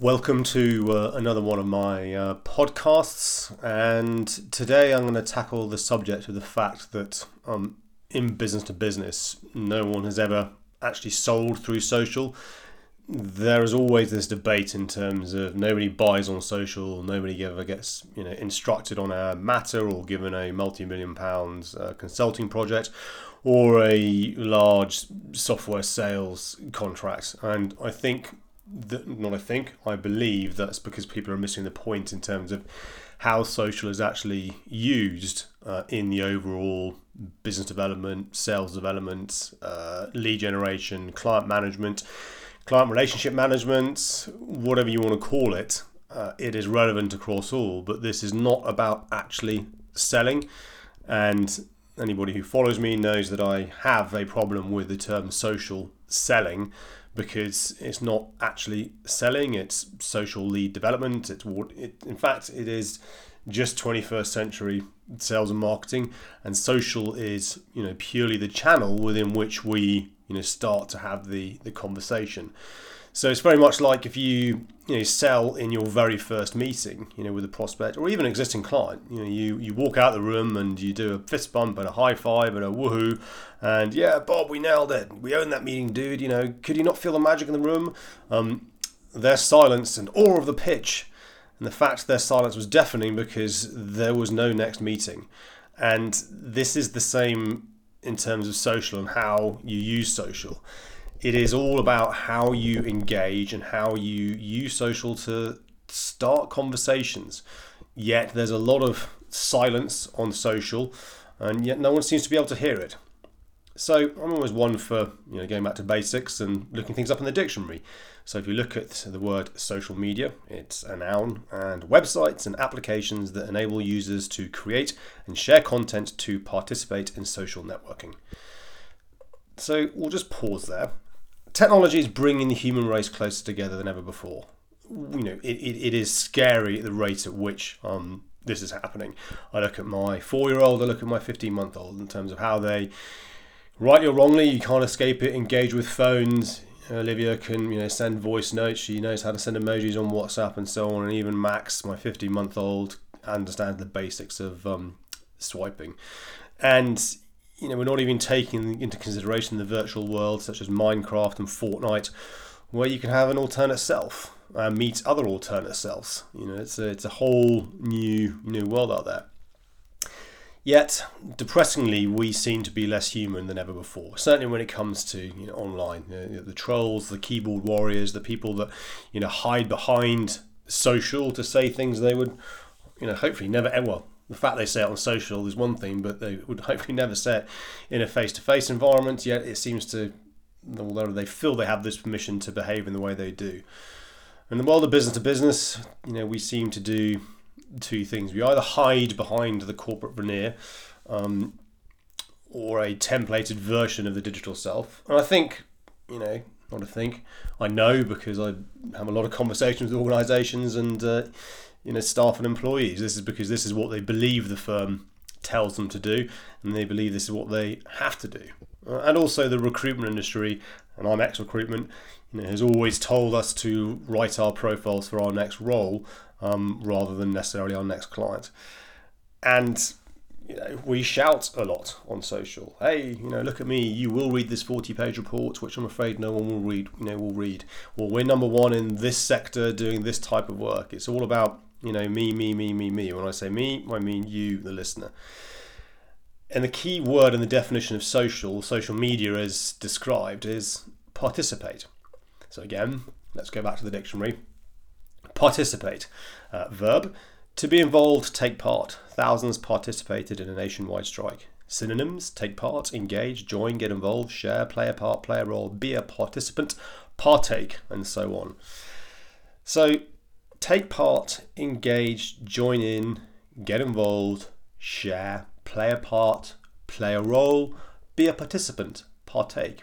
Welcome to uh, another one of my uh, podcasts, and today I'm going to tackle the subject of the fact that um, in business to business, no one has ever actually sold through social. There is always this debate in terms of nobody buys on social, nobody ever gets you know instructed on a matter or given a multi-million pounds uh, consulting project or a large software sales contract. And I think not I think, I believe that's because people are missing the point in terms of how social is actually used uh, in the overall business development, sales development, uh, lead generation, client management, client relationship management, whatever you want to call it. Uh, it is relevant across all, but this is not about actually selling. And anybody who follows me knows that I have a problem with the term social selling because it's not actually selling it's social lead development it's it, in fact it is just 21st century sales and marketing and social is you know purely the channel within which we you know start to have the the conversation so it's very much like if you you know sell in your very first meeting, you know, with a prospect or even an existing client. You know, you you walk out the room and you do a fist bump and a high five and a woohoo, and yeah, Bob, we nailed it. We own that meeting, dude. You know, could you not feel the magic in the room? Um, their silence and awe of the pitch, and the fact their silence was deafening because there was no next meeting, and this is the same in terms of social and how you use social it is all about how you engage and how you use social to start conversations. Yet there's a lot of silence on social, and yet no one seems to be able to hear it. So I'm always one for you know going back to basics and looking things up in the dictionary. So if you look at the word social media, it's a noun, and websites and applications that enable users to create and share content to participate in social networking. So we'll just pause there technology is bringing the human race closer together than ever before. You know, it, it, it is scary at the rate at which um, this is happening. I look at my four year old, I look at my 15 month old in terms of how they, rightly or wrongly, you can't escape it, engage with phones. Olivia can, you know, send voice notes. She knows how to send emojis on WhatsApp and so on. And even Max, my 15 month old, understands the basics of um, swiping. And you know, we're not even taking into consideration the virtual world such as Minecraft and Fortnite, where you can have an alternate self and uh, meet other alternate selves. You know, it's a, it's a whole new new world out there. Yet, depressingly, we seem to be less human than ever before. Certainly, when it comes to you know online, you know, the trolls, the keyboard warriors, the people that you know hide behind social to say things they would, you know, hopefully never ever well, the fact they say it on social is one thing, but they would hopefully never say it in a face to face environment. Yet it seems to, although they feel they have this permission to behave in the way they do. In the world of business to business, you know, we seem to do two things. We either hide behind the corporate veneer um, or a templated version of the digital self. And I think, you know, not to think, I know because I have a lot of conversations with organisations and. Uh, you know staff and employees. This is because this is what they believe the firm tells them to do, and they believe this is what they have to do. Uh, and also the recruitment industry, and I'm ex-recruitment, you know, has always told us to write our profiles for our next role um, rather than necessarily our next client. And you know, we shout a lot on social. Hey, you know, look at me. You will read this forty-page report, which I'm afraid no one will read. You know, will read. Well, we're number one in this sector doing this type of work. It's all about you know, me, me, me, me, me. When I say me, I mean you, the listener. And the key word in the definition of social, social media as described, is participate. So again, let's go back to the dictionary. Participate. Uh, verb. To be involved, take part. Thousands participated in a nationwide strike. Synonyms take part, engage, join, get involved, share, play a part, play a role, be a participant, partake, and so on. So take part, engage, join in, get involved, share, play a part, play a role, be a participant, partake.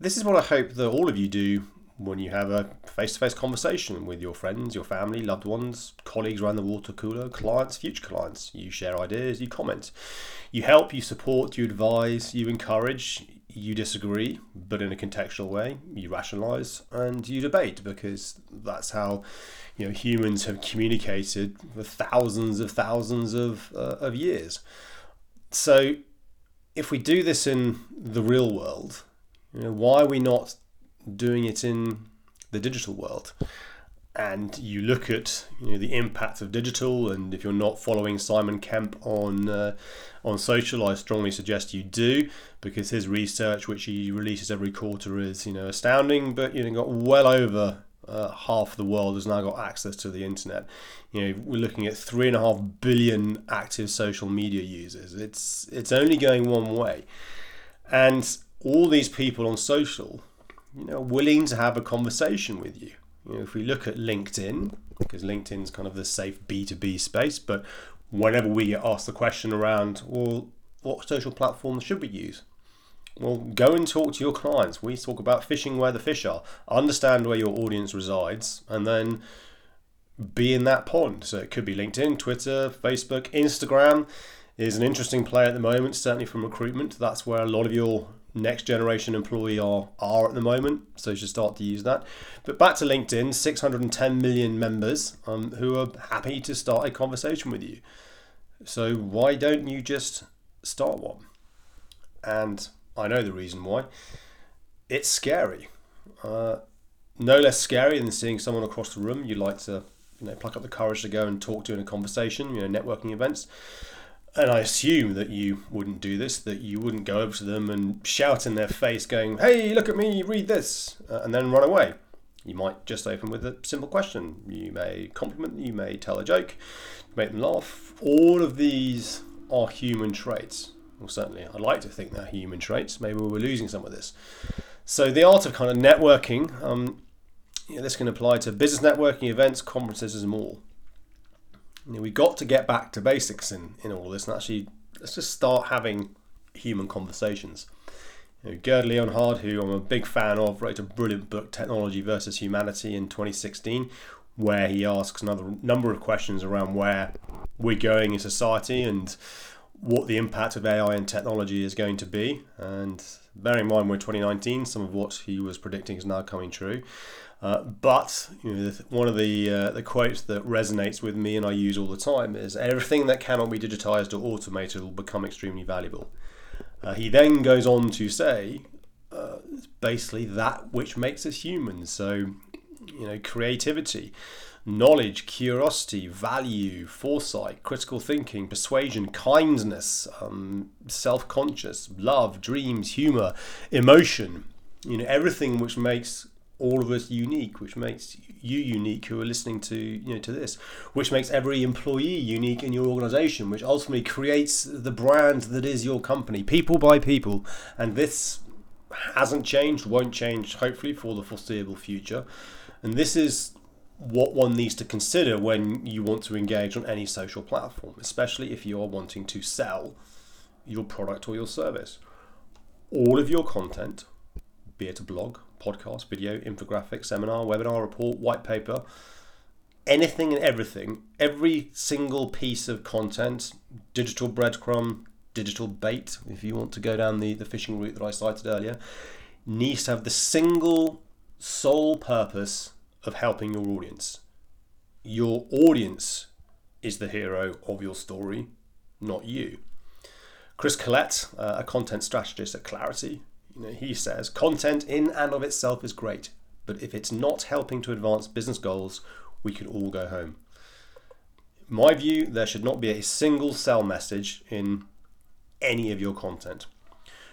This is what I hope that all of you do when you have a face to face conversation with your friends, your family, loved ones, colleagues around the water cooler, clients, future clients. You share ideas, you comment. You help, you support, you advise, you encourage, you disagree, but in a contextual way, you rationalize and you debate because that's how you know humans have communicated for thousands of thousands of uh, of years. So, if we do this in the real world, you know, why are we not doing it in the digital world? And you look at you know the impact of digital and if you're not following Simon Kemp on uh, on social I strongly suggest you do because his research which he releases every quarter is you know astounding but you know got well over uh, half the world has now got access to the internet. You know we're looking at three and a half billion active social media users. It's it's only going one way. And all these people on social you know willing to have a conversation with you you know, if we look at LinkedIn, because LinkedIn's kind of the safe B2B space, but whenever we get asked the question around, well, what social platforms should we use? Well, go and talk to your clients. We talk about fishing where the fish are, understand where your audience resides, and then be in that pond. So it could be LinkedIn, Twitter, Facebook, Instagram is an interesting play at the moment, certainly from recruitment. That's where a lot of your next generation employee are, are at the moment. So you should start to use that. But back to LinkedIn, 610 million members um, who are happy to start a conversation with you. So why don't you just start one? And I know the reason why. It's scary. Uh, no less scary than seeing someone across the room You'd like to you know pluck up the courage to go and talk to in a conversation, you know, networking events and I assume that you wouldn't do this, that you wouldn't go over to them and shout in their face, going, Hey, look at me, read this, uh, and then run away. You might just open with a simple question. You may compliment, you may tell a joke, make them laugh. All of these are human traits. Well, certainly, I'd like to think they're human traits. Maybe we're losing some of this. So, the art of kind of networking, um, you know, this can apply to business networking, events, conferences, and more. You know, we got to get back to basics in, in all this and actually let's just start having human conversations. You know, Gerd Leonhard, who I'm a big fan of, wrote a brilliant book, Technology versus Humanity, in 2016, where he asks another number of questions around where we're going in society and what the impact of AI and technology is going to be. And bearing in mind we're 2019, some of what he was predicting is now coming true. Uh, but you know, one of the uh, the quotes that resonates with me and I use all the time is everything that cannot be digitized or automated will become extremely valuable. Uh, he then goes on to say, uh, basically that which makes us human. So, you know, creativity, knowledge, curiosity, value, foresight, critical thinking, persuasion, kindness, um, self-conscious, love, dreams, humor, emotion. You know, everything which makes all of us unique, which makes you unique who are listening to you know to this, which makes every employee unique in your organization, which ultimately creates the brand that is your company, people by people, and this hasn't changed, won't change hopefully for the foreseeable future, and this is what one needs to consider when you want to engage on any social platform, especially if you are wanting to sell your product or your service. All of your content, be it a blog, podcast, video, infographic, seminar, webinar, report, white paper, anything and everything, every single piece of content, digital breadcrumb, digital bait, if you want to go down the, the fishing route that I cited earlier, needs to have the single sole purpose of helping your audience. Your audience is the hero of your story, not you. Chris Collette, uh, a content strategist at Clarity, you know, he says content in and of itself is great, but if it's not helping to advance business goals, we can all go home. My view, there should not be a single sell message in any of your content.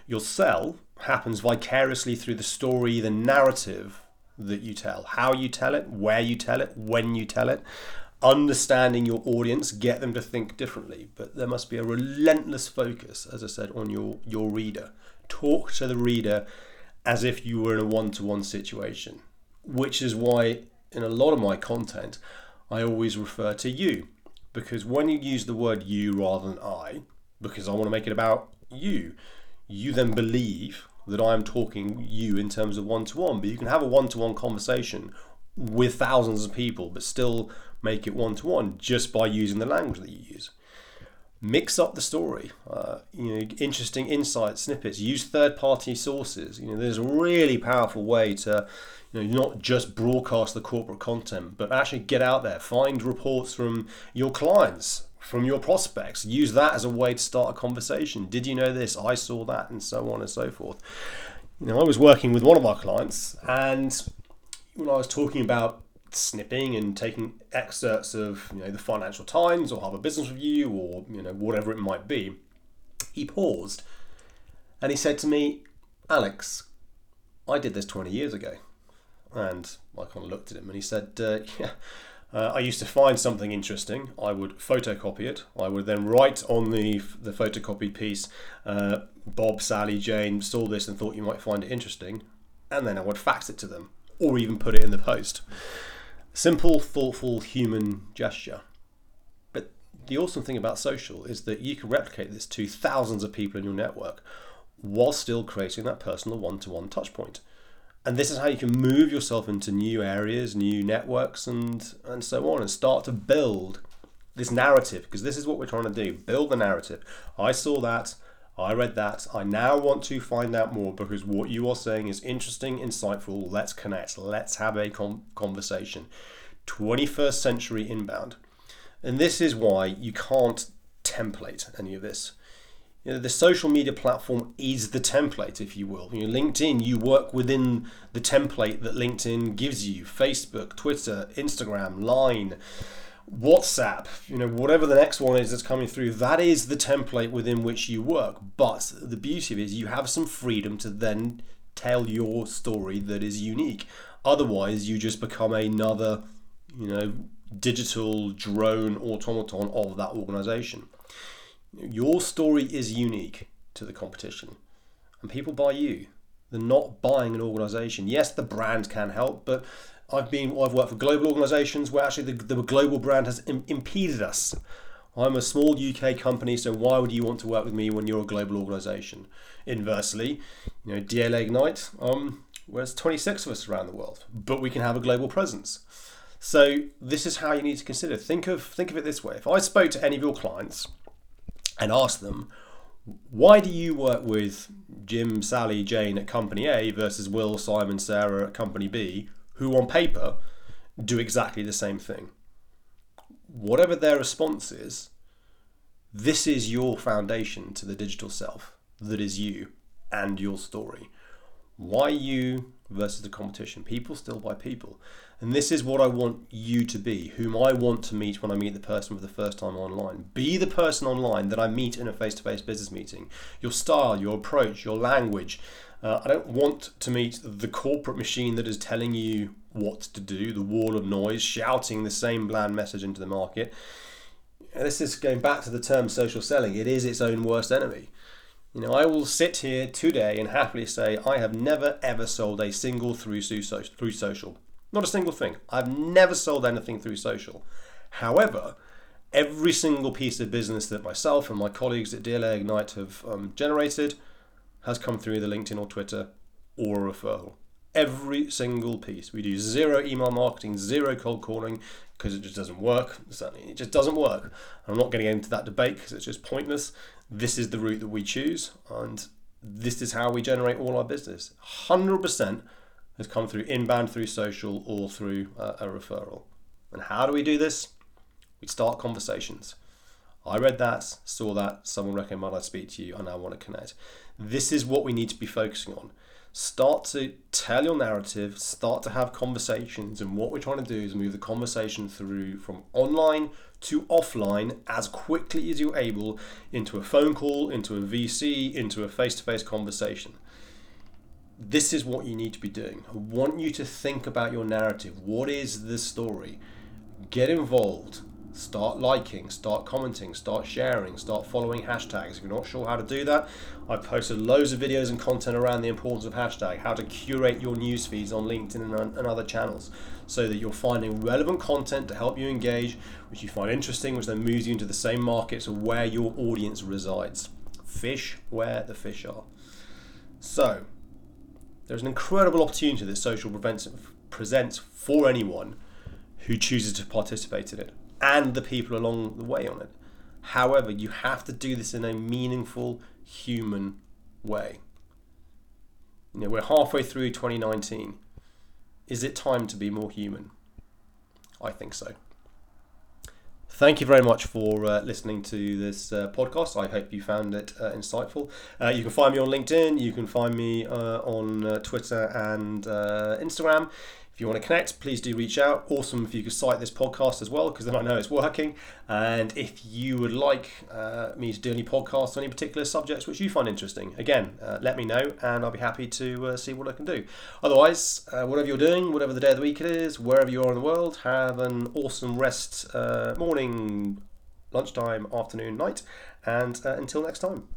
Your sell happens vicariously through the story, the narrative that you tell, how you tell it, where you tell it, when you tell it, understanding your audience, get them to think differently. But there must be a relentless focus, as I said, on your, your reader talk to the reader as if you were in a one to one situation, which is why in a lot of my content, I always refer to you. Because when you use the word you rather than I, because I want to make it about you, you then believe that I am talking you in terms of one to one. But you can have a one to one conversation with thousands of people, but still make it one to one just by using the language that you use. mix up the story. Uh, you know, interesting insight snippets. Use third-party sources. You know, there's a really powerful way to, you know, not just broadcast the corporate content, but actually get out there, find reports from your clients, from your prospects. Use that as a way to start a conversation. Did you know this? I saw that, and so on and so forth. You know, I was working with one of our clients, and when I was talking about snipping and taking excerpts of you know the Financial Times or Harvard Business Review or you know whatever it might be, he paused and he said to me, "Alex, I did this 20 years ago." And I kind of looked at him and he said, uh, "Yeah." Uh, I used to find something interesting. I would photocopy it. I would then write on the the photocopied piece, uh, Bob, Sally, Jane saw this and thought you might find it interesting, and then I would fax it to them or even put it in the post. Simple, thoughtful, human gesture. But the awesome thing about social is that you can replicate this to thousands of people in your network while still creating that personal one to one touch point. And this is how you can move yourself into new areas, new networks, and, and so on, and start to build this narrative because this is what we're trying to do build the narrative. I saw that. I read that. I now want to find out more because what you are saying is interesting, insightful. Let's connect. Let's have a com- conversation. 21st century inbound. And this is why you can't template any of this. You know, the social media platform is the template, if you will. You know, LinkedIn, you work within the template that LinkedIn gives you. Facebook, Twitter, Instagram, Line, WhatsApp, you know, whatever the next one is that's coming through, that is the template within which you work. But the beauty of it is you have some freedom to then tell your story that is unique. Otherwise, you just become another, you know, digital drone automaton of that organization. Your story is unique to the competition, and people buy you. They're not buying an organization. Yes, the brand can help, but I've been I've worked for global organisations where actually the, the global brand has Im- impeded us. I'm a small UK company, so why would you want to work with me when you're a global organisation? Inversely, you know, DLA Ignite, um, there's 26 of us around the world, but we can have a global presence. So this is how you need to consider. Think of think of it this way: if I spoke to any of your clients and ask them, why do you work with Jim, Sally, Jane at company A versus Will, Simon, Sarah at company B? who on paper do exactly the same thing. Whatever their response is, this is your foundation to the digital self that is you and your story. Why you versus the competition? People still buy people. And this is what I want you to be, whom I want to meet when I meet the person for the first time online. Be the person online that I meet in a face to face business meeting. Your style, your approach, your language, uh, I don't want to meet the corporate machine that is telling you what to do, the wall of noise, shouting the same bland message into the market. This is going back to the term social selling. It is its own worst enemy. You know, I will sit here today and happily say I have never ever sold a single through through social. Not a single thing. I've never sold anything through social. However, every single piece of business that myself and my colleagues at DLA Ignite have um, generated has come through either LinkedIn or Twitter or a referral. Every single piece. We do zero email marketing, zero cold calling because it just doesn't work. It just doesn't work. I'm not getting into that debate because it's just pointless. This is the route that we choose, and this is how we generate all our business. 100% has come through inbound, through social, or through uh, a referral. And how do we do this? We start conversations. I read that, saw that, someone recommended I speak to you, and I want to connect. This is what we need to be focusing on. Start to tell your narrative, start to have conversations, and what we're trying to do is move the conversation through from online to offline as quickly as you're able into a phone call, into a VC, into a face to face conversation. This is what you need to be doing. I want you to think about your narrative. What is the story? Get involved start liking, start commenting, start sharing, start following hashtags. If you're not sure how to do that, I've posted loads of videos and content around the importance of hashtag, how to curate your news feeds on LinkedIn and, and other channels so that you're finding relevant content to help you engage, which you find interesting, which then moves you into the same markets where your audience resides. Fish where the fish are. So, there's an incredible opportunity that social presents for anyone who chooses to participate in it and the people along the way on it. However, you have to do this in a meaningful, human way. You know, we're halfway through 2019. Is it time to be more human? I think so. Thank you very much for uh, listening to this uh, podcast. I hope you found it uh, insightful. Uh, you can find me on LinkedIn. You can find me uh, on uh, Twitter and Instagram. If you want to connect, please do reach out. Awesome if you could cite this podcast as well, because then I know it's working. And if you would like uh, me to do any podcasts on any particular subjects which you find interesting, again, uh, let me know and I'll be happy to uh, see what I can do. Otherwise, uh, whatever you're doing, whatever the day of the week it is, wherever you are in the world, have an awesome rest uh, morning, lunchtime, afternoon, night. And uh, until next time.